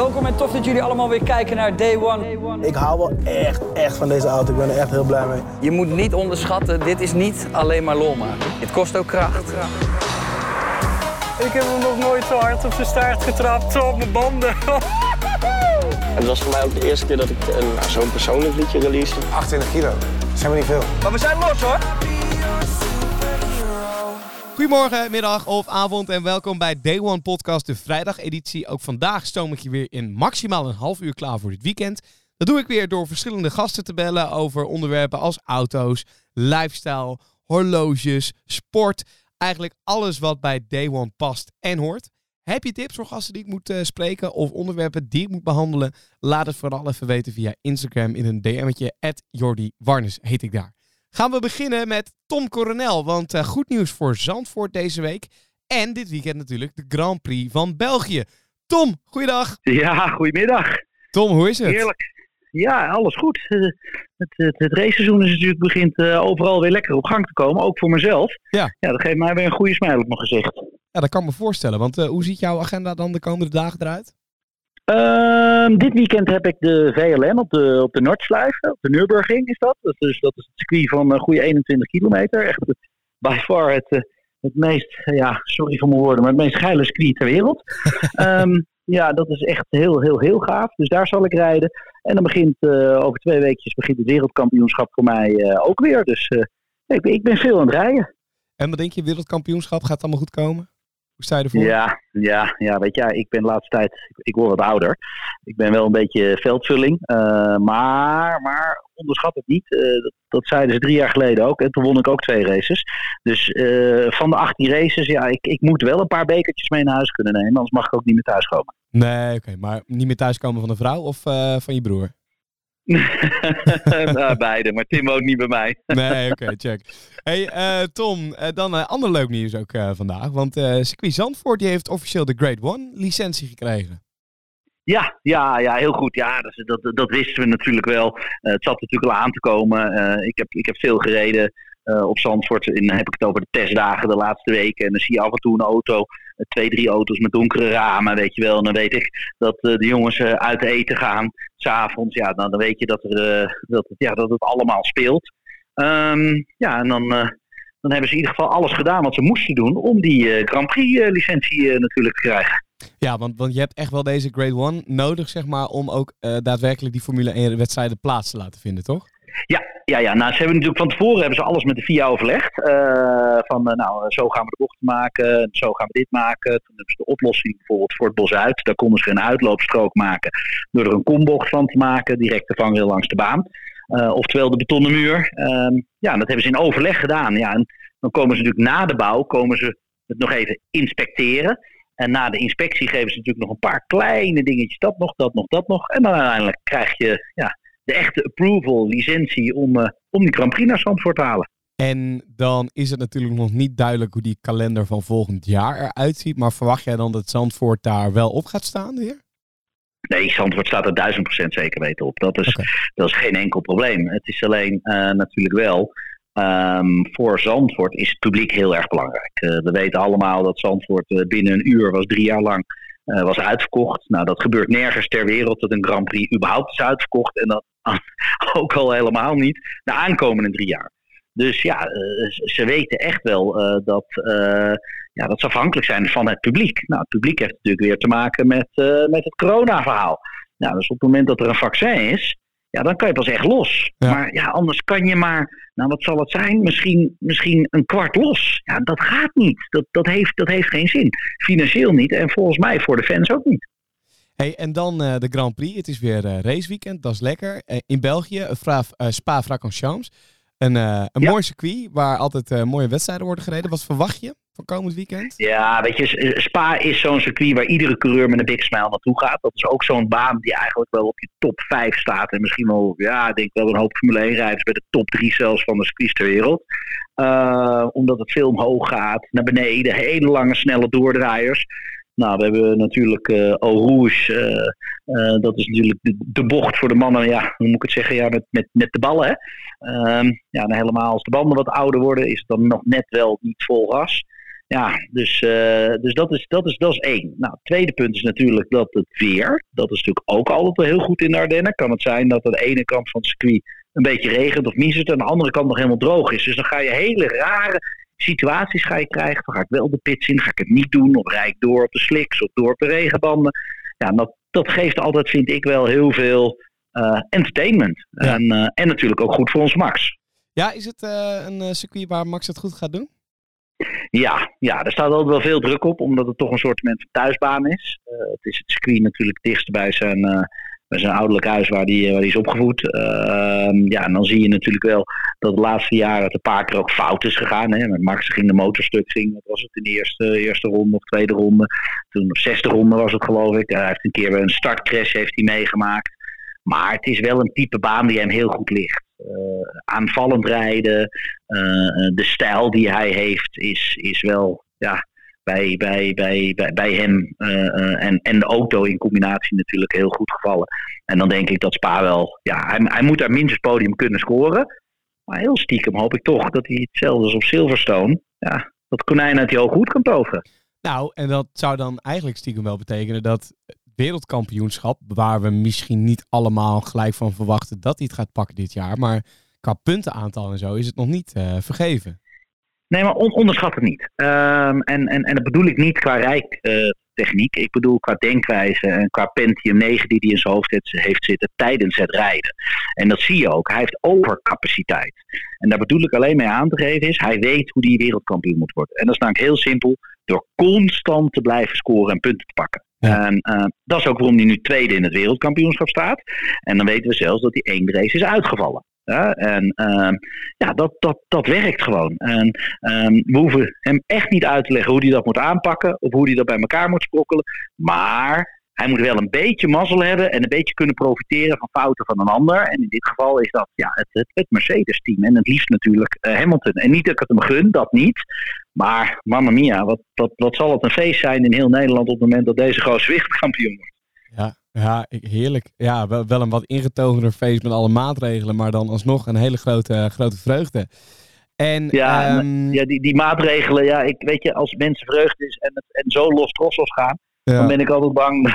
Welkom en tof dat jullie allemaal weer kijken naar Day One. Ik hou wel echt, echt van deze auto. Ik ben er echt heel blij mee. Je moet niet onderschatten, dit is niet alleen maar lol maken. Het kost ook kracht. Ik heb hem nog nooit zo hard op zijn staart getrapt, zo op mijn banden. Het was voor mij ook de eerste keer dat ik een- nou, zo'n persoonlijk liedje release. 28 kilo. Zijn we niet veel. Maar we zijn los hoor. Goedemorgen, middag of avond en welkom bij Day One Podcast, de vrijdageditie. Ook vandaag stoom ik je weer in maximaal een half uur klaar voor dit weekend. Dat doe ik weer door verschillende gasten te bellen over onderwerpen als auto's, lifestyle, horloges, sport. Eigenlijk alles wat bij Day One past en hoort. Heb je tips voor gasten die ik moet eh, spreken of onderwerpen die ik moet behandelen? Laat het vooral even weten via Instagram in een DM'tje. Jordi Warnes heet ik daar. Gaan we beginnen met Tom Coronel. Want eh, goed nieuws voor Zandvoort deze week. En dit weekend natuurlijk de Grand Prix van België. Tom, goeiedag. Ja, goedemiddag. Tom, hoe is het? Heerlijk. Ja, alles goed. Het, het, het raceseizoen is natuurlijk begint eh, overal weer lekker op gang te komen, ook voor mezelf. Ja. Ja, dat geeft mij weer een goede smile op mijn gezicht. Ja, dat kan ik me voorstellen. Want eh, hoe ziet jouw agenda dan de komende dagen eruit? Ehm, dit weekend heb ik de VLN op de, op de Nordschleife, op de Nürburgring is dat. Dat is, dat is het circuit van een goede 21 kilometer. Echt eh, by far het, eh, het meest, eh, ja, sorry voor mijn woorden, maar het meest geile circuit ter wereld. Ehm, ja, dat is echt heel, heel, heel gaaf. Dus daar zal ik rijden. En dan begint eh, over twee weekjes begint het wereldkampioenschap voor mij eh, ook weer. Dus eh, ik, ben- ik ben veel aan het rijden. En wat denk je, wereldkampioenschap, gaat allemaal goed komen? Hoe sta je ervoor? Ja, ja, ja, weet je, ik ben de laatste tijd, ik, word wat ouder. Ik ben wel een beetje veldvulling. eh, maar, maar onderschat het niet. eh, dat, dat zeiden ze drie jaar geleden ook. En toen won ik ook twee races. Dus eh, van de 18 races, ja, ik, ik moet wel een paar bekertjes mee naar huis kunnen nemen. Anders mag ik ook niet meer thuis komen. Nee, oké. maar niet meer thuiskomen van een vrouw of van je broer? nou, beide, maar Tim woont niet bij mij. Nee, oké, check. Hey eh, Tom, eh, dan eh, ander leuk nieuws ook eh, vandaag. Want circuit Zandvoort die heeft officieel de Grade One licentie gekregen. Ja, ja, ja, heel goed. Ja, dat, dat, dat wisten we natuurlijk wel. Het zat natuurlijk al aan te komen. Ik, heb, ik heb veel gereden eh, op Zandvoort. Dan heb ik het over de testdagen de laatste weken. En dan zie je af en toe een auto, eh, twee, drie auto's met donkere ramen, weet je wel. En dan weet ik dat eh, de jongens uit eten gaan, s'avonds. Ja, dan, dan weet je dat, er, dat, ja, dat het allemaal speelt. Ehm, ja, en dan... dan hebben ze in ieder geval alles gedaan wat ze moesten doen om die Grand Prix licentie natuurlijk te krijgen. Ja, want, want je hebt echt wel deze Grade One nodig, zeg maar, om ook daadwerkelijk die Formule 1 wedstrijden plaats te laten vinden, toch? Ja, ja, ja. Nou, ze hebben natuurlijk van tevoren hebben ze alles met de FIA overlegd. Eh, van, eh, nou, zo gaan we de bocht maken, zo gaan we dit maken. Toen hebben ze de oplossing bijvoorbeeld voor het bos uit. Daar konden ze een uitloopstrook maken door er een kombocht van te maken, direct de vangrail langs de baan. Eh, oftewel de betonnen muur. Ehm, ja, dat hebben ze in overleg gedaan. Ja, en dan komen ze natuurlijk na de bouw, komen ze het nog even inspecteren. En na de inspectie geven ze natuurlijk nog een paar kleine dingetjes. Dat nog, dat nog, dat nog. En dan uiteindelijk krijg je ja, de echte approval, licentie om, eh, om die Grand Prix naar Zandvoort te halen. En dan is het natuurlijk nog niet duidelijk hoe die kalender van volgend jaar eruit ziet. Maar verwacht jij dan dat Zandvoort daar wel op gaat staan weer? Nee, Zandvoort staat er duizend procent zeker weten op. Dat is, dat is geen enkel probleem. Het is alleen eh, natuurlijk wel, ehm, voor Zandvoort is het publiek heel erg belangrijk. Eh, we weten allemaal dat Zandvoort binnen een uur was drie jaar lang eh, was uitverkocht. Nou, dat gebeurt nergens ter wereld dat een Grand Prix überhaupt is uitverkocht. En dat ook al helemaal niet de aankomende drie jaar. Dus ja, eh, ze- weten echt wel eh, dat, ja, dat ze afhankelijk zijn van het publiek. Nou, het publiek heeft natuurlijk weer te maken met, met het corona-verhaal. Nou, dus op het moment dat er een vaccin is, ja, dan kan je pas echt los. Ja. Maar ja, anders kan je maar, nou wat zal het zijn? Misschien, misschien een kwart los. Ja, dat gaat niet. Dat, dat, heeft, dat heeft geen zin. Financieel niet en volgens mij voor de fans ook niet. Hey, en dan eh, de Grand Prix. Het is weer eh, raceweekend, dat is lekker. Eh, in België, Fra- Spa-Francorchamps. Een, een Ja. mooi circuit waar altijd mooie wedstrijden worden gereden. Wat verwacht je komend weekend? Ja, weet je, S- Spa is zo'n circuit waar iedere coureur met een big smile naartoe gaat. Dat is ook zo'n baan die eigenlijk wel op je top 5 staat. En misschien wel, ja, ik denk wel een hoop Formule 1 rijders bij de top 3 zelfs van de circuits ter wereld. Eh, omdat het veel omhoog gaat, naar beneden, hele lange, snelle doordraaiers. Nou, we hebben natuurlijk eh Eau Rouge. eh, eh, dat is natuurlijk de, bocht voor de mannen. Ja, hoe moet ik het zeggen? Ja, met, met, met de ballen. Hè? Ehm, ja, en helemaal als de banden wat ouder worden, is het dan nog net wel niet vol gas. Ja, dus, uh, dus dat, is, dat, is, dat is één. Nou, het tweede punt is natuurlijk dat het weer. Dat is natuurlijk ook altijd wel heel goed in de Ardennen. Kan het zijn dat aan de ene kant van het circuit een beetje regent of miezert. En aan de andere kant nog helemaal droog is. Dus dan ga je hele rare situaties ga je krijgen. Dan ga ik wel de pits in, ga ik het niet doen. Of rijd ik door op de slicks of door op de regenbanden. Ja, dat, dat geeft altijd, vind ik wel, heel veel uh, entertainment. En, uh, en natuurlijk ook goed voor ons Max. Ja, is het een circuit waar Max het goed gaat doen? Ja, ja, er staat altijd wel veel druk op, omdat het toch een soort van thuisbaan is. Uh, het is het circuit natuurlijk dichtst bij zijn, uh, bij zijn ouderlijk huis waar hij waar die is opgevoed. Uh, ja, en dan zie je natuurlijk wel dat de laatste jaren het paar keer ook fout is gegaan. Hè. Met Max ging de motorstuk, ging, wat was het in de eerste, eerste ronde of tweede ronde. Toen de zesde ronde was het geloof ik. Hij heeft een keer een startcrash heeft hij meegemaakt. Maar het is wel een type baan die hem heel goed ligt. Uh, aanvallend rijden, uh, de stijl die hij heeft is, is wel ja, bij, bij, bij, bij, hem en, en de auto in combinatie natuurlijk heel goed gevallen. En dan denk ik dat Spa wel, ja, hij, hij moet daar minstens podium kunnen scoren. Maar heel stiekem hoop ik toch dat hij hetzelfde als op Silverstone, ja, dat konijn uit die ogen goed kan toveren. Nou, en dat zou dan eigenlijk stiekem wel betekenen dat wereldkampioenschap, waar we misschien niet allemaal gelijk van verwachten dat hij het gaat pakken dit jaar, maar qua puntenaantal en zo is het nog niet uh, vergeven. Nee, maar on onderschat het niet. Um, en, en, en dat bedoel ik niet qua rijtechniek. Uh, ik bedoel qua denkwijze en qua Pentium 9 die hij in zijn hoofd heeft zitten tijdens het rijden. En dat zie je ook. Hij heeft overcapaciteit. En daar bedoel ik alleen mee aan te geven is, hij weet hoe hij wereldkampioen moet worden. En dat is namelijk heel simpel, door constant te blijven scoren en punten te pakken. En uh, dat is ook waarom hij nu tweede in het wereldkampioenschap staat. En dan weten we zelfs dat hij één race is uitgevallen. En uh, ja, dat, dat, dat werkt gewoon. En um, we hoeven hem echt niet uit te leggen hoe hij dat moet aanpakken of hoe hij dat bij elkaar moet sprokkelen. Maar hij moet wel een beetje mazzel hebben en een beetje kunnen profiteren van fouten van een ander. En in dit geval is dat ja, het, het, Mercedes-team. En het liefst natuurlijk uh, Hamilton. En niet dat ik het hem gun, dat niet. Maar mamma mia, wat, wat, wat zal het een feest zijn in heel Nederland op het moment dat deze groot wereldkampioen wordt. Ja, ja, heerlijk. Ja, wel, wel een wat ingetogener feest met alle maatregelen, maar dan alsnog een hele grote, grote vreugde. En, ja, um... ja die, die maatregelen, ja, ik weet je, als mensen vreugde is en, het, en zo los trossos gaan, ja. dan ben ik altijd bang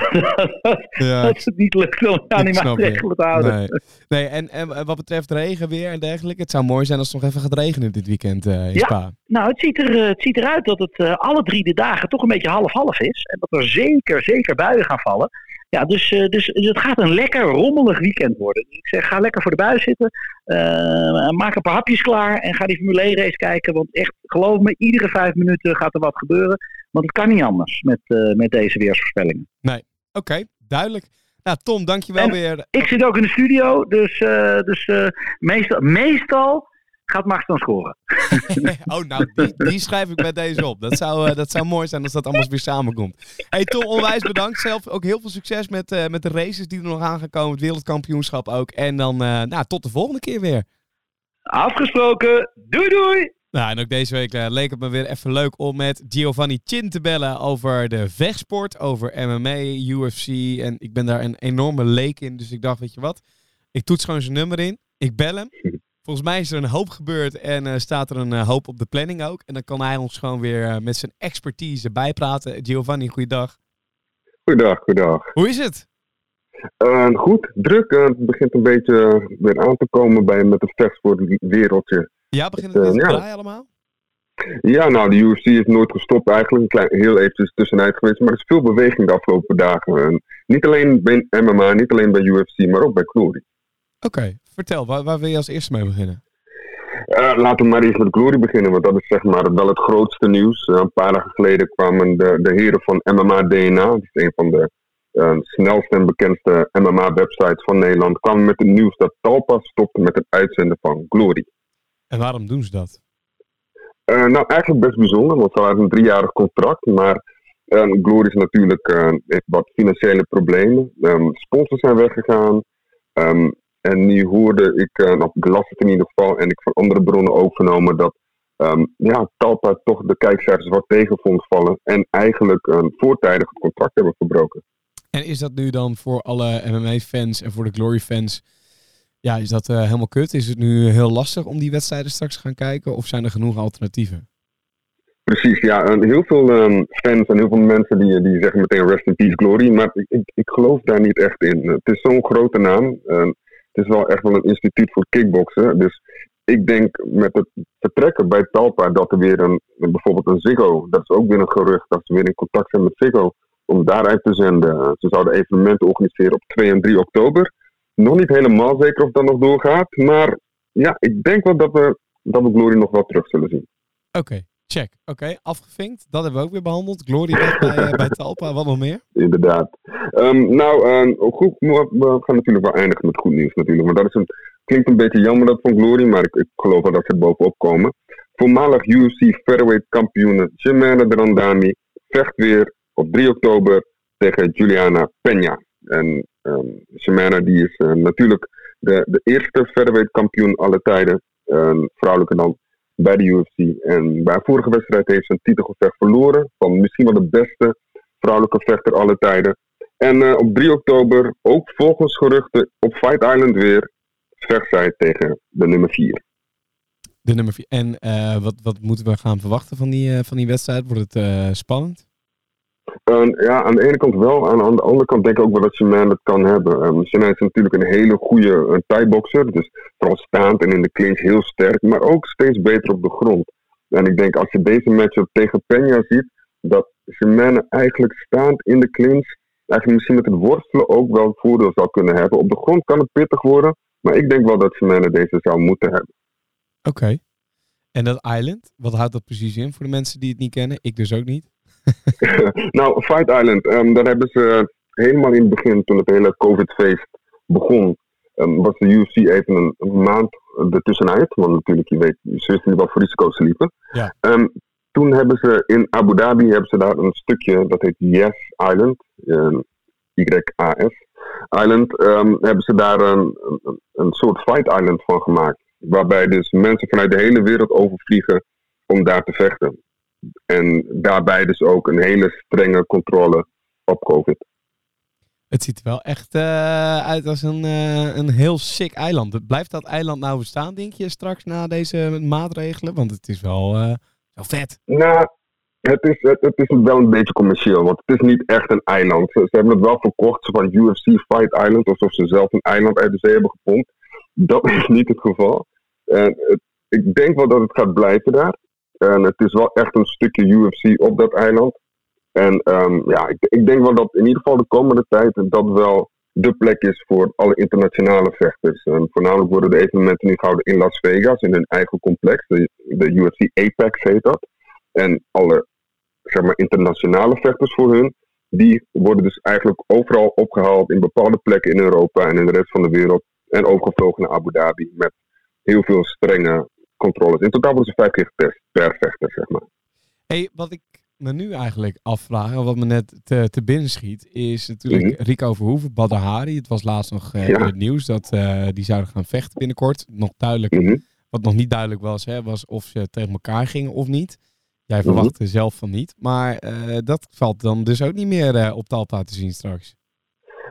ja. dat het niet lukt om aan die maatregelen te houden. Nee, nee en, en wat betreft regenweer en dergelijke, het zou mooi zijn als het nog even gaat regenen dit weekend uh, in ja, Spa. Nou, het ziet, er, het ziet eruit dat het uh, alle drie de dagen toch een beetje half-half is. En dat er zeker, zeker buien gaan vallen. Ja, dus, uh, dus, dus het gaat een lekker rommelig weekend worden. Dus ik zeg, ga lekker voor de buis zitten. Uh, maak een paar hapjes klaar en ga die Formule 1 race kijken. Want echt, geloof me, iedere vijf minuten gaat er wat gebeuren. Want het kan niet anders met, uh, met deze weersvoorspellingen. Nee, oké, okay, duidelijk. Nou, Tom, dankjewel en weer. Ik zit ook in de studio, dus, dus meestal, meestal gaat Max dan scoren. oh, nou, die, die, schrijf ik bij deze op. Dat zou, uh, dat zou mooi zijn als dat allemaal weer samenkomt. Hey Tom, onwijs bedankt. Zelf ook heel veel succes met, uh, met de races die er nog aan gaan komen. Het wereldkampioenschap ook. En dan uh, nou, tot de volgende keer weer. Afgesproken. Doei doei. Nou, en ook deze week leek het me weer even leuk om met Giovanni Chin te bellen over de vechtsport, over MMA, UFC. En ik ben daar een enorme leek in, dus ik dacht, weet je wat? Ik toets gewoon zijn nummer in. Ik bel hem. Volgens mij is er een hoop gebeurd en uh, staat er een uh, hoop op de planning ook. En dan kan hij ons gewoon weer uh, met zijn expertise bijpraten. Giovanni, goeiedag. Goeiedag, goeiedag. Hoe is het? goed, druk. het begint een beetje weer aan te komen bij met het vechtsportwereldje. Ja, begint het weer te draaien allemaal? Ja, nou, de UFC is nooit gestopt eigenlijk. Een klein, heel eventjes tussenuit geweest. Maar er is veel beweging de afgelopen dagen. En niet alleen bij MMA, niet alleen bij UFC, maar ook bij Glory. Oké, okay. Vertel, waar, waar, wil je als eerste mee beginnen? Uh, laten we maar eens met Glory beginnen, want dat is zeg maar wel het grootste nieuws. Uh, een paar dagen geleden kwamen de, de heren van MMA DNA, dat is een van de uh, snelste en bekendste MMA-websites van Nederland, kwamen met het nieuws dat Talpa stopt met het uitzenden van Glory. En waarom doen ze dat? nou, eigenlijk best bijzonder, want ze hadden een driejarig contract, maar Glory is natuurlijk heeft wat financiële problemen. Um, sponsors zijn weggegaan. Um, en nu hoorde ik, uh, ik las het in ieder geval, en ik van andere bronnen ook vernomen dat um, ja, Talpa toch de kijkcijfers wat tegen vond vallen. En eigenlijk een voortijdig contract hebben verbroken. En is dat nu dan voor alle MMA-fans en voor de Glory-fans, ja, is dat uh, helemaal kut? Is het nu heel lastig om die wedstrijden straks te gaan kijken? Of zijn er genoeg alternatieven? Precies, ja. En heel veel ehm, fans en heel veel mensen die, die zeggen meteen rest in peace glory. Maar ik, ik, ik geloof daar niet echt in. Het is zo'n grote naam. En het is wel echt wel een instituut voor kickboksen. Dus ik denk met het vertrekken bij Talpa dat er weer een, bijvoorbeeld een Ziggo, dat is ook weer een gerucht, dat ze weer in contact zijn met Ziggo om daaruit te zenden. Ze zouden evenementen organiseren op 2 en 3 oktober. Nog niet helemaal zeker of dat nog doorgaat, maar ja, ik denk wel dat we, dat we Glory nog wel terug zullen zien. Oké, check. Oké, afgevinkt. Dat hebben we ook weer behandeld. Glory bij, eh, bij Talpa. Wat nog meer? Inderdaad. Ehm, nou, uh, goed, we gaan natuurlijk wel eindigen met goed nieuws natuurlijk. Maar dat is een, klinkt een beetje jammer dat van Glory, maar ik, geloof wel dat ze er bovenop komen. Voormalig UFC featherweight kampioen Jimena Randami vecht weer op 3 oktober tegen Juliana Peña. En um, die is uh, natuurlijk de, de eerste featherweight kampioen alle tijden. Een vrouwelijke dan bij de UFC. En bij haar vorige wedstrijd heeft ze een titelgevecht verloren. Van misschien wel de beste vrouwelijke vechter alle tijden. En uh, op 3 oktober, ook volgens geruchten op Fight Island weer, vecht zij tegen de nummer 4. De nummer 4. En uh, wat, wat moeten we gaan verwachten van die, uh, van die wedstrijd? Wordt het spannend? Ja, aan de ene kant wel. Aan, aan de andere kant denk ik ook wel dat Shimane het kan hebben. Um, is natuurlijk een hele goede thai-boxer. Dus vooral staand en in de clinch heel sterk. Maar ook steeds beter op de grond. En ik denk als je deze matchup tegen Peña ziet. Dat Shimane eigenlijk staand in de clinch. Eigenlijk misschien met het worstelen ook wel voordeel zou kunnen hebben. Op de grond kan het pittig worden. Maar ik denk wel dat Shimane deze zou moeten hebben. Oké. En dat Island, wat houdt dat precies in voor de mensen die het niet kennen? Ik dus ook niet. nou, Fight Island, um, daar hebben ze helemaal in het begin, toen het hele COVID-feest begon, um, was de UFC even een, een maand ertussenuit. Want natuurlijk, je weet, ze wisten niet wat voor risico's ze liepen. Ja. Um, toen hebben ze in Abu Dhabi hebben ze daar een stukje, dat heet Yes Island, Y-A-S Island, hebben ze daar een, een, een soort Fight Island van gemaakt. Waarbij dus mensen vanuit de hele wereld overvliegen om daar te vechten. En daarbij dus ook een hele strenge controle op COVID. Het ziet er wel echt uh, uit als een, uh, een heel sick eiland. Blijft dat eiland nou bestaan, denk je, straks na deze maatregelen? Want het is wel, uh, wel vet. Nou, het is, het, het, is wel een beetje commercieel, want het is niet echt een eiland. Ze, ze hebben het wel verkocht van UFC Fight Island, alsof ze zelf een eiland uit de zee hebben gepompt. Dat is niet het geval. En het, ik denk wel dat het gaat blijven daar. En het is wel echt een stukje UFC op dat eiland. En um, ja, ik, ik, denk wel dat in ieder geval de komende tijd dat wel de plek is voor alle internationale vechters. En voornamelijk worden de evenementen nu gehouden in Las Vegas, in hun eigen complex. De, de UFC Apex heet dat. En alle zeg maar, internationale vechters voor hun, die worden dus eigenlijk overal opgehaald in bepaalde plekken in Europa en in de rest van de wereld. En overgevlogen naar Abu Dhabi met heel veel strenge controles. In totaal worden ze vijf keer getest per vechter, zeg maar. Hey, wat ik me nu eigenlijk afvraag, wat me net te, te binnen schiet, is natuurlijk mm -hmm. Rico Verhoeven, Badahari. Het was laatst nog uh, ja. in het nieuws dat uh, die zouden gaan vechten binnenkort. Nog duidelijk, mm -hmm. wat nog niet duidelijk was, hè, was of ze tegen elkaar gingen of niet. Jij verwachtte mm -hmm. zelf van niet, maar uh, dat valt dan dus ook niet meer op Talpa te zien straks.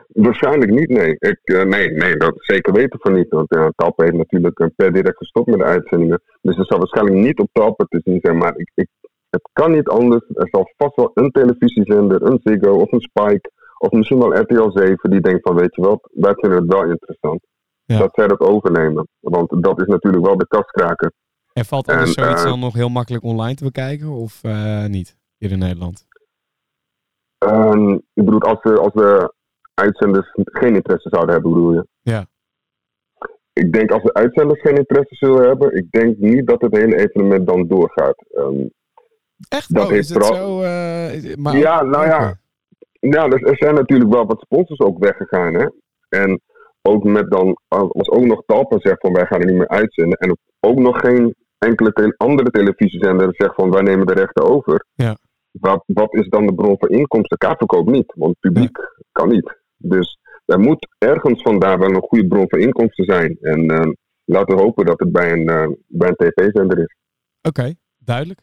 Waarschijnlijk niet, nee. Ik, uh, nee, nee, dat zeker weten van niet. Want uh, Talpa heeft natuurlijk uh, per direct gestopt met de uitzendingen. Dus het zal waarschijnlijk niet op Talpa te zien zijn. Maar ik, ik, het kan niet anders. Er zal vast wel een televisiezender, een Ziggo of een Spike. Of misschien wel RTL 7 die denkt van weet je wat, wij vinden het wel interessant. Ja. Dat zij dat overnemen. Want dat is natuurlijk wel de kastkraker. En valt er zoiets dan nog heel makkelijk online te bekijken of niet? Hier in Nederland? Um, ik bedoel, als de, als de uitzenders geen interesse zouden hebben, bedoel je? Ja. Ik denk als de uitzenders geen interesse zullen hebben, ik denk niet dat het hele evenement dan doorgaat. Um, Echt? Dat oh, is het zo? Uh, maar ja, nou ja. Dus er zijn natuurlijk wel wat sponsors ook weggegaan, hè. En ook met dan, als ook nog Talpa zegt van wij gaan er niet meer uitzenden. En ook nog geen enkele te andere televisiezender zegt van wij nemen de rechten over. Ja. Wat, wat is dan de bron van inkomsten? Kaartverkoop niet, want het publiek ja. kan niet. Dus er moet ergens vandaar wel een goede bron van inkomsten zijn. En uh, laten we hopen dat het bij een, uh, bij een tv-zender is. Oké, okay, duidelijk.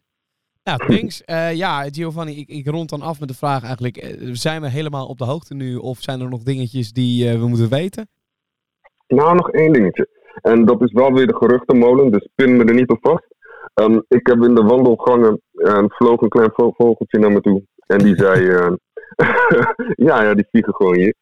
Ja, thanks. Uh, ja, Giovanni, ik, ik rond dan af met de vraag eigenlijk. zijn we helemaal op de hoogte nu of zijn er nog dingetjes die we moeten weten? Nou, nog één dingetje. En dat is wel weer de geruchtenmolen, dus pin me er niet op vast. Ehm, ik heb in de wandelgangen en vloog een klein vo- vogeltje naar me toe. En die zei, eh, ja, ja, die vliegen gewoon hier.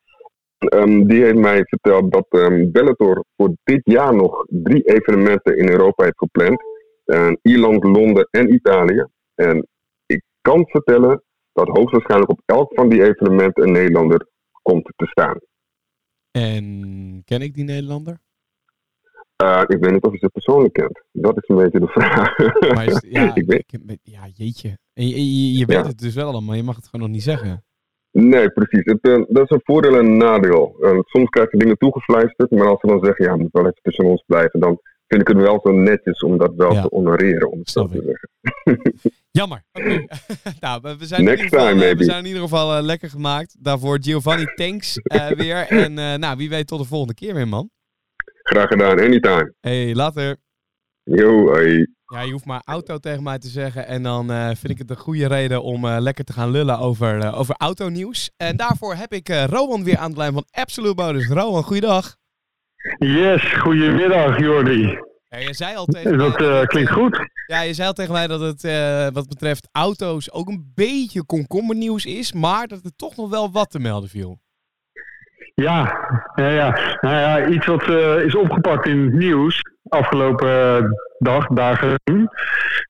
Ehm, die heeft mij verteld dat ehm, Bellator voor dit jaar nog drie evenementen in Europa heeft gepland. En Ierland, Londen en Italië. En ik kan vertellen dat hoogstwaarschijnlijk op elk van die evenementen een Nederlander komt te staan. En ken ik die Nederlander? Eh, ik weet niet of je ze persoonlijk kent. Dat is een beetje de vraag. Maar is, ja, ik weet, ik- ja, jeetje. En je, je, je weet Ja. het dus wel allemaal, maar je mag het gewoon nog niet zeggen. Nee, precies. Het, eh, dat is een voordeel en een nadeel. Eh, soms krijg je dingen toegefluisterd, maar als ze dan zeggen, ja, het moet wel even tussen ons blijven, dan vind ik het wel zo netjes om dat wel Ja. te honoreren, om het zo Snap te ik. zeggen. Jammer. Nou, we- zijn, in Next ieder geval, time, eh, we zijn in ieder geval lekker gemaakt. Daarvoor Giovanni, thanks weer. En nou, wie weet tot de volgende keer weer, man. Graag gedaan, anytime. Hey, later. Yo, hey. Ja, je hoeft maar auto tegen mij te zeggen. En dan eh, vind ik het een goede reden om eh, lekker te gaan lullen over, eh, over autonieuws. En daarvoor heb ik Rowan weer aan de lijn van Absolute Bonus. Rowan, goeiedag. Yes, goedemiddag Jordi. Ja, je zei al tegen Dat mij klinkt goed. Ja, je zei al tegen mij dat het wat betreft auto's ook een beetje komkommernieuws is. Maar dat er toch nog wel wat te melden viel. Ja, ja, ja. Nou ja, iets wat is opgepakt in het nieuws afgelopen eh, dag, dagen.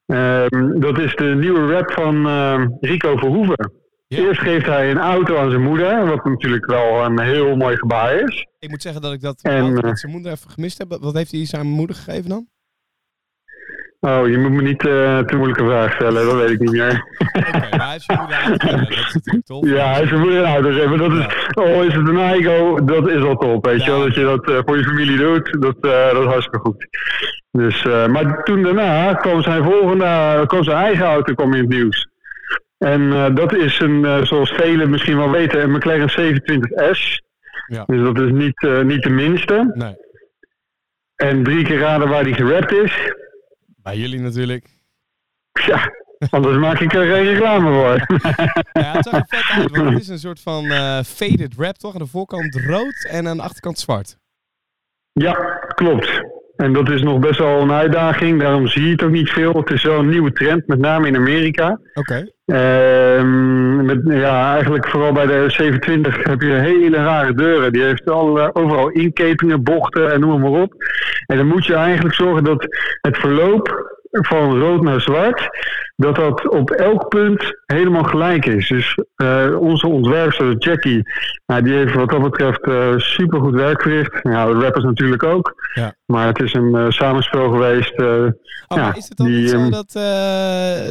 Ehm, dat is de nieuwe rap van eh, Rico Verhoeven. Ja. Eerst geeft hij een auto aan zijn moeder, wat natuurlijk wel een heel mooi gebaar is. Ik moet zeggen dat ik dat En, eh, met zijn moeder even gemist heb. Wat heeft hij zijn moeder gegeven dan? Oh, je moet me niet eh te moeilijke vraag stellen, dat weet ik niet meer. Oké, maar hij heeft zijn moeder uitgegeven. Dat is natuurlijk tof. Ja, hij is zijn moeder een auto geven. Dat is, oh, is het een dat is al top. Weet je Ja. wel, dat je dat eh, voor je familie doet, dat, eh, dat is hartstikke goed. Dus, maar toen daarna kwam zijn volgende, kwam zijn eigen auto kwam in het nieuws. En dat is een, zoals velen misschien wel weten, een McLaren 27S. Ja. Dus dat is niet, niet de minste. Nee, En drie keer raden waar die gerapt is. Jullie natuurlijk. Ja, anders maak ik er geen reclame voor. Ja, het zag er vet uit, want het is een soort van eh, faded wrap, toch? Aan de voorkant rood en aan de achterkant zwart. Ja, klopt. En dat is nog best wel een uitdaging. Daarom zie je het ook niet veel. Het is wel een nieuwe trend, met name in Amerika. Oké. Ehm, met, ja, eigenlijk vooral bij de 27 heb je hele rare deuren. Die heeft al, eh, overal inkepingen, bochten en noem maar op. En dan moet je eigenlijk zorgen dat het verloop van rood naar zwart, dat dat op elk punt helemaal gelijk is. Dus eh, onze ontwerper Jackie, nou, die heeft wat dat betreft eh supergoed werk verricht. Nou, de rappers natuurlijk ook. Ja. Maar het is een eh, samenspel geweest. Oh, Ja, is het dan die, niet zo ehm,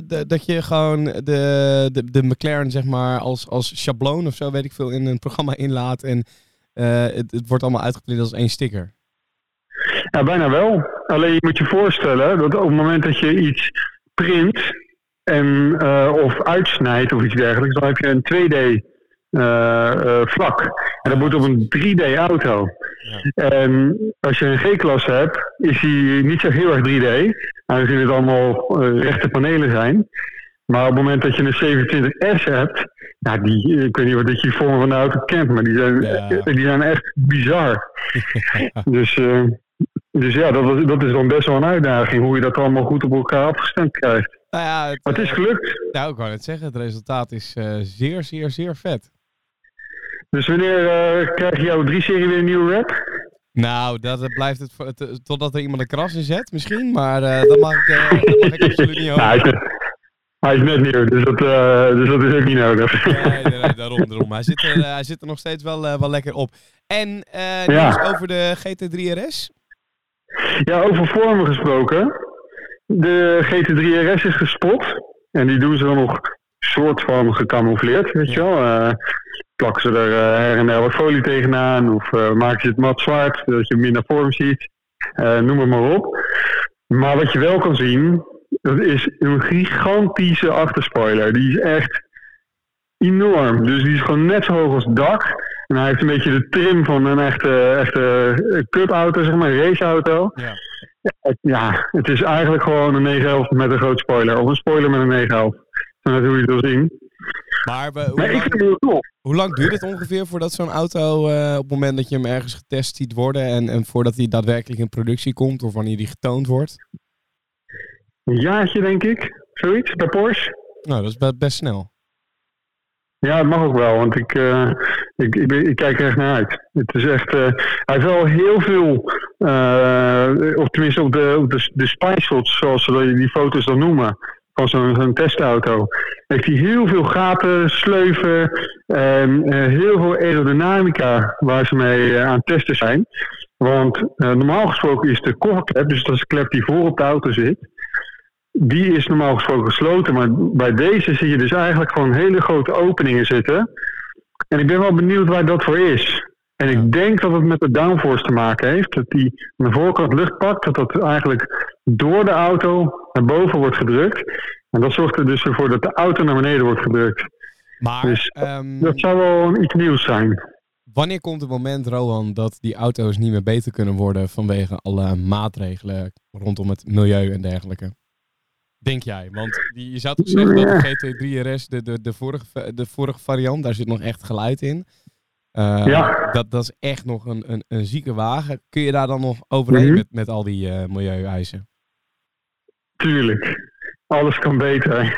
dat, dat je gewoon de, de, de McLaren, zeg maar, als, als schabloon of zo, weet ik veel, in een programma inlaat en het, het wordt allemaal uitgeprint als één sticker? Ja, bijna wel. Alleen je moet je voorstellen dat op het moment dat je iets print en, eh, of uitsnijdt of iets dergelijks, dan heb je een 2D eh, eh, vlak. En dat moet op een 3D auto. En als je een G-klasse hebt, is die niet zo heel erg 3D. Aangezien het allemaal rechte panelen zijn. Maar op het moment dat je een 27S hebt, ja, die, ik weet niet of dat je vormen van de auto kent, maar die zijn, Ja. die zijn echt bizar. Dus, dus ja, dat, was- dat is dan best wel een uitdaging, hoe je dat allemaal goed op elkaar afgestemd krijgt. Nou ja, het, Maar het is eh, gelukt. nou, ik wou net zeggen, het resultaat is eh, zeer, zeer, zeer vet. Dus wanneer eh, krijg je jouw 3-serie weer een nieuwe rap? Nou, dat blijft het, voor- het- totdat er iemand een kras in zet misschien, maar eh, dat, mag ik, dat mag ik absoluut niet Nou, hij, is net, nieuw, dus dat, dus dat is ook niet nodig. Nee, nee, nee, daarom, daarom. Hij zit, er, hij zit er nog steeds wel, wel lekker op. En Ja. over de GT3 RS? Ja, over vormen gesproken. De GT3 RS is gespot. En die doen ze dan nog soort van gecamoufleerd, weet je wel. Eh, plakken ze er eh, her en der wat folie tegenaan. Of eh, maken ze het mat zwart, zodat je minder vorm ziet. Noem het maar op. Maar wat je wel kan zien, dat is een gigantische achterspoiler. Die is echt enorm. Dus die is gewoon net zo hoog als het dak. En hij heeft een beetje de trim van een echte, echte eh, cupauto, zeg maar, een raceauto. Ja. Het- Ja, het is eigenlijk gewoon een 911 met een groot spoiler. Of een spoiler met een 911. Zo net hoe je het wil zien. Maar we- hoe, Maar ik lang, vind het hoe lang duurt het ongeveer voordat zo'n auto, eh, op het moment dat je hem ergens getest ziet worden en, en voordat hij daadwerkelijk in productie komt of wanneer die getoond wordt? een jaartje denk ik, zoiets, bij Porsche. Nou, dat is be- best snel. Ja, het mag ook wel, want ik, eh, ik, ik, kijk er echt naar uit. Het is echt, eh, hij heeft wel heel veel, eh, of tenminste op de, de, de zoals ze die foto's dan noemen, van zo'n testauto. Heeft hij heel veel gaten, sleuven en heel veel aerodynamica waar ze mee aan het testen zijn. Want normaal gesproken is de kofferklep, dus dat is de klep die voor op de auto zit, die is normaal gesproken gesloten. Maar bij deze zie je dus eigenlijk gewoon hele grote openingen zitten. En ik ben wel benieuwd waar dat voor is. En ik denk dat het met de downforce te maken heeft. Dat die aan de voorkant lucht pakt. Dat dat eigenlijk door de auto naar boven wordt gedrukt. En dat zorgt er dus voor dat de auto naar beneden wordt gedrukt. Maar Dus ehm, Dat zou wel iets nieuws zijn. wanneer komt het moment, Rohan, dat die auto's niet meer beter kunnen worden vanwege alle maatregelen rondom het milieu en dergelijke? Denk jij? Want je zou toch zeggen dat de GT3 RS, de, de, de, vorige, de vorige variant, daar zit nog echt geluid in. Eh, Ja. dat, dat is echt nog een, een, een zieke wagen. Kun je daar dan nog overheen Mhm. met, met al die eh milieueisen? Tuurlijk. Alles kan beter.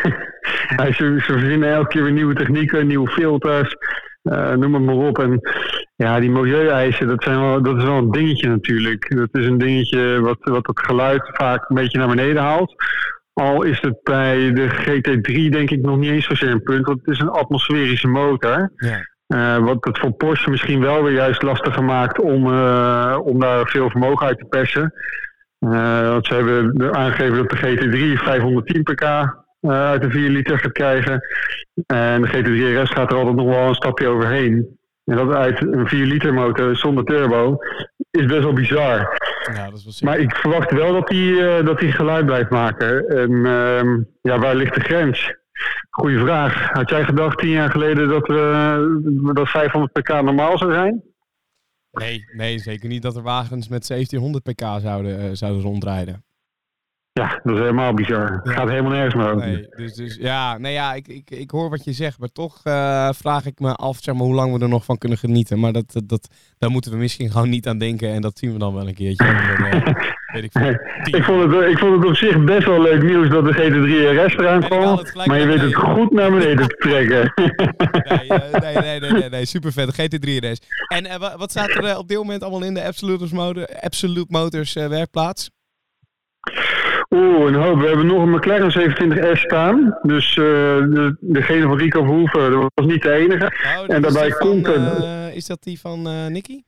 Ze, ze verzinnen elke keer weer nieuwe technieken, nieuwe filters, eh, noem het maar op. En ja, die milieueisen, dat, zijn wel, dat is wel een dingetje natuurlijk. Dat is een dingetje wat, wat het geluid vaak een beetje naar beneden haalt. Al is het bij de GT3 denk ik nog niet eens zozeer een punt, want het is een atmosferische motor. Ja. Eh, wat het voor Porsche misschien wel weer juist lastiger maakt om, eh, om daar veel vermogen uit te persen. Eh, want ze hebben aangegeven dat de GT3 510 pk uit de 4 liter gaat krijgen. En de GT3 RS gaat er altijd nog wel een stapje overheen. En dat uit een 4 liter motor zonder turbo is best wel bizar. Ja, dat is wel. Maar ik verwacht wel dat hij eh, dat hij geluid blijft maken. En ehm, ja, waar ligt de grens? Goeie vraag. Had jij gedacht tien jaar geleden dat, we, dat 500 pk normaal zou zijn? Nee, nee, zeker niet dat er wagens met 1700 pk zouden, eh, zouden rondrijden. Ja, dat is helemaal bizar. Het Ja. gaat helemaal nergens meer over. Nee, dus, dus ja, nee, ja ik, ik, ik hoor wat je zegt, maar toch eh, vraag ik me af zeg maar, hoe lang we er nog van kunnen genieten. Maar dat, dat, dat, daar moeten we misschien gewoon niet aan denken en dat zien we dan wel een keertje. weet ik veel. Ik vond, het, ik vond het op zich best wel leuk nieuws dat de GT3 RS eraan kwam. Maar je weet het goed naar beneden te trekken. Nee, eh, nee, nee, nee, nee, nee, super vet. GT3 RS. En wa- wat staat er op dit moment allemaal in de Absolute Motors, Absolute Motors werkplaats? Oeh, een hoop. We hebben nog een McLaren 27S staan. Dus eh, de, degene van Rico Verhoeven, dat was niet de enige. Oh, dat En daarbij van, komt eh, is dat die van eh Nicky?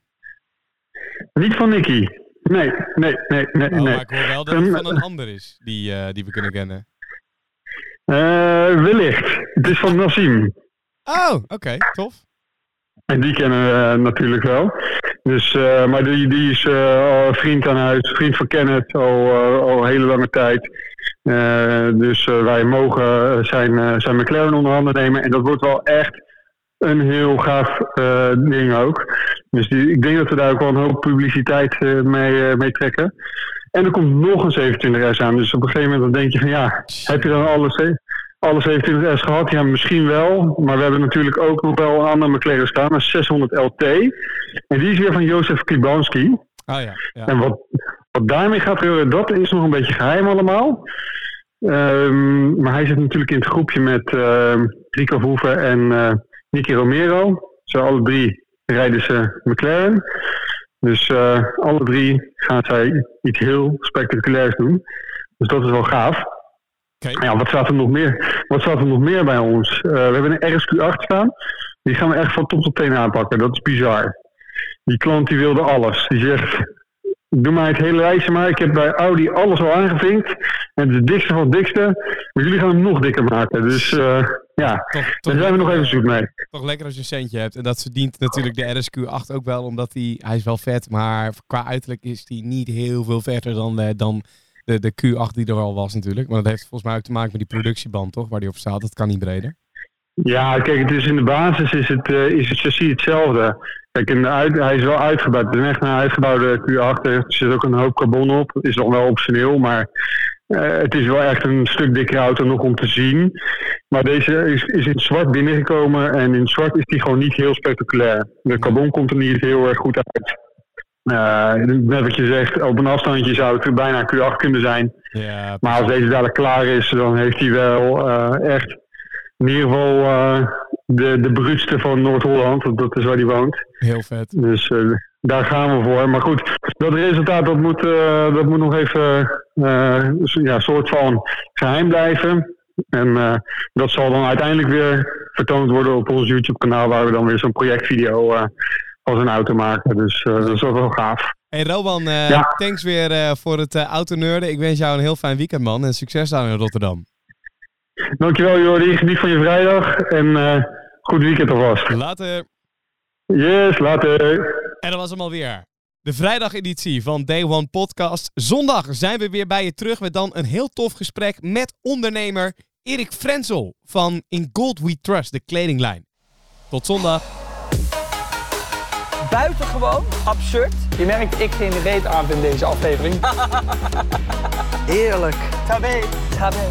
Niet van Nicky. Nee, nee, nee, nee. Oh, nee. maar ik hoor wel dat het van een ander is die, eh, die we kunnen kennen. Eh, wellicht. Het is van Nassim. Oh, oké, tof. En die kennen we eh, natuurlijk wel. Dus, eh, maar die, die is al vriend aan huis, vriend van Kenneth al, al hele lange tijd. Dus wij mogen zijn, zijn McLaren onder handen nemen. En dat wordt wel echt een heel gaaf ding ook. Dus ik denk dat we daar ook wel een hoop publiciteit mee, mee trekken. En er komt nog een 27S aan. Dus op een gegeven moment dan denk je van ja, heb je dan alles? Alle 27S gehad? Ja, misschien wel. Maar we hebben natuurlijk ook nog wel een andere McLaren staan, een 600 LT. En die is weer van Jozef Klibanski. Oh ja, ja. En wat, wat daarmee gaat gebeuren, dat is nog een beetje geheim allemaal. Ehm, maar hij zit natuurlijk in het groepje met ehm, Rico Verhoeven en eh Nicky Romero. Ze alle drie rijden ze McLaren. Dus eh, alle drie gaan zij iets heel spectaculairs doen. Dus dat is wel gaaf. Ja, wat staat er nog meer? Wat staat er nog meer bij ons? Eh, we hebben een RSQ8 staan. Die gaan we echt van top tot teen aanpakken. Dat is bizar. Die klant die wilde alles. Die zegt, doe mij het hele lijstje maar. Ik heb bij Audi alles al aangevinkt. En het is het dikste van het dikste. Maar jullie gaan hem nog dikker maken. Dus eh, ja, Toch, toch, daar zijn we nog even zoet mee. toch lekker als je een centje hebt. En dat verdient natuurlijk de RSQ8 ook wel, omdat hij, hij is wel vet, maar qua uiterlijk is hij niet heel veel verder dan, eh, dan de, de Q8 die er al was natuurlijk. Maar dat heeft volgens mij ook te maken met die productieband, toch? Waar die op staat. Dat kan niet breder. Ja, kijk, het is in de basis is het, eh, is het chassis hetzelfde. Kijk, hij is wel uitgebouwd. Het is echt een uitgebouwde Q8. Er zit ook een hoop carbon op. Is nog wel optioneel, maar eh, het is wel echt een stuk dikkere auto nog om te zien. Maar deze is, is in zwart binnengekomen en in zwart is die gewoon niet heel spectaculair. De carbon komt er niet heel erg goed uit. Eh, net wat je zegt, op een afstandje zou het bijna Q8 kunnen zijn. Ja, Maar als deze dadelijk klaar is, dan heeft hij wel eh, echt in ieder geval eh, de, de bruutste van Noord-Holland. want Dat is waar hij woont. heel vet. Dus daar gaan we voor. Maar goed, dat resultaat dat moet, dat moet nog even eh ja, soort van geheim blijven. En dat zal dan uiteindelijk weer vertoond worden op ons YouTube-kanaal, waar we dan weer zo'n projectvideo van zijn auto maken. Dus eh, dat is ook wel gaaf. Hey Rowan, eh, Ja. thanks weer eh, voor het uh, autoneurden. Ik wens jou een heel fijn weekend, man. En succes daar in Rotterdam. Dankjewel Jordi, geniet van je vrijdag en goed weekend alvast. Later. Yes, later. En dat was hem alweer. De vrijdageditie van Day One Podcast. Zondag zijn we weer bij je terug met dan een heel tof gesprek met ondernemer Erik Frenzel van In Gold We Trust, de kledinglijn. Tot zondag. Buitengewoon absurd. Je merkt, ik geen reet aan in deze aflevering. Heerlijk. Tabé. Tabé.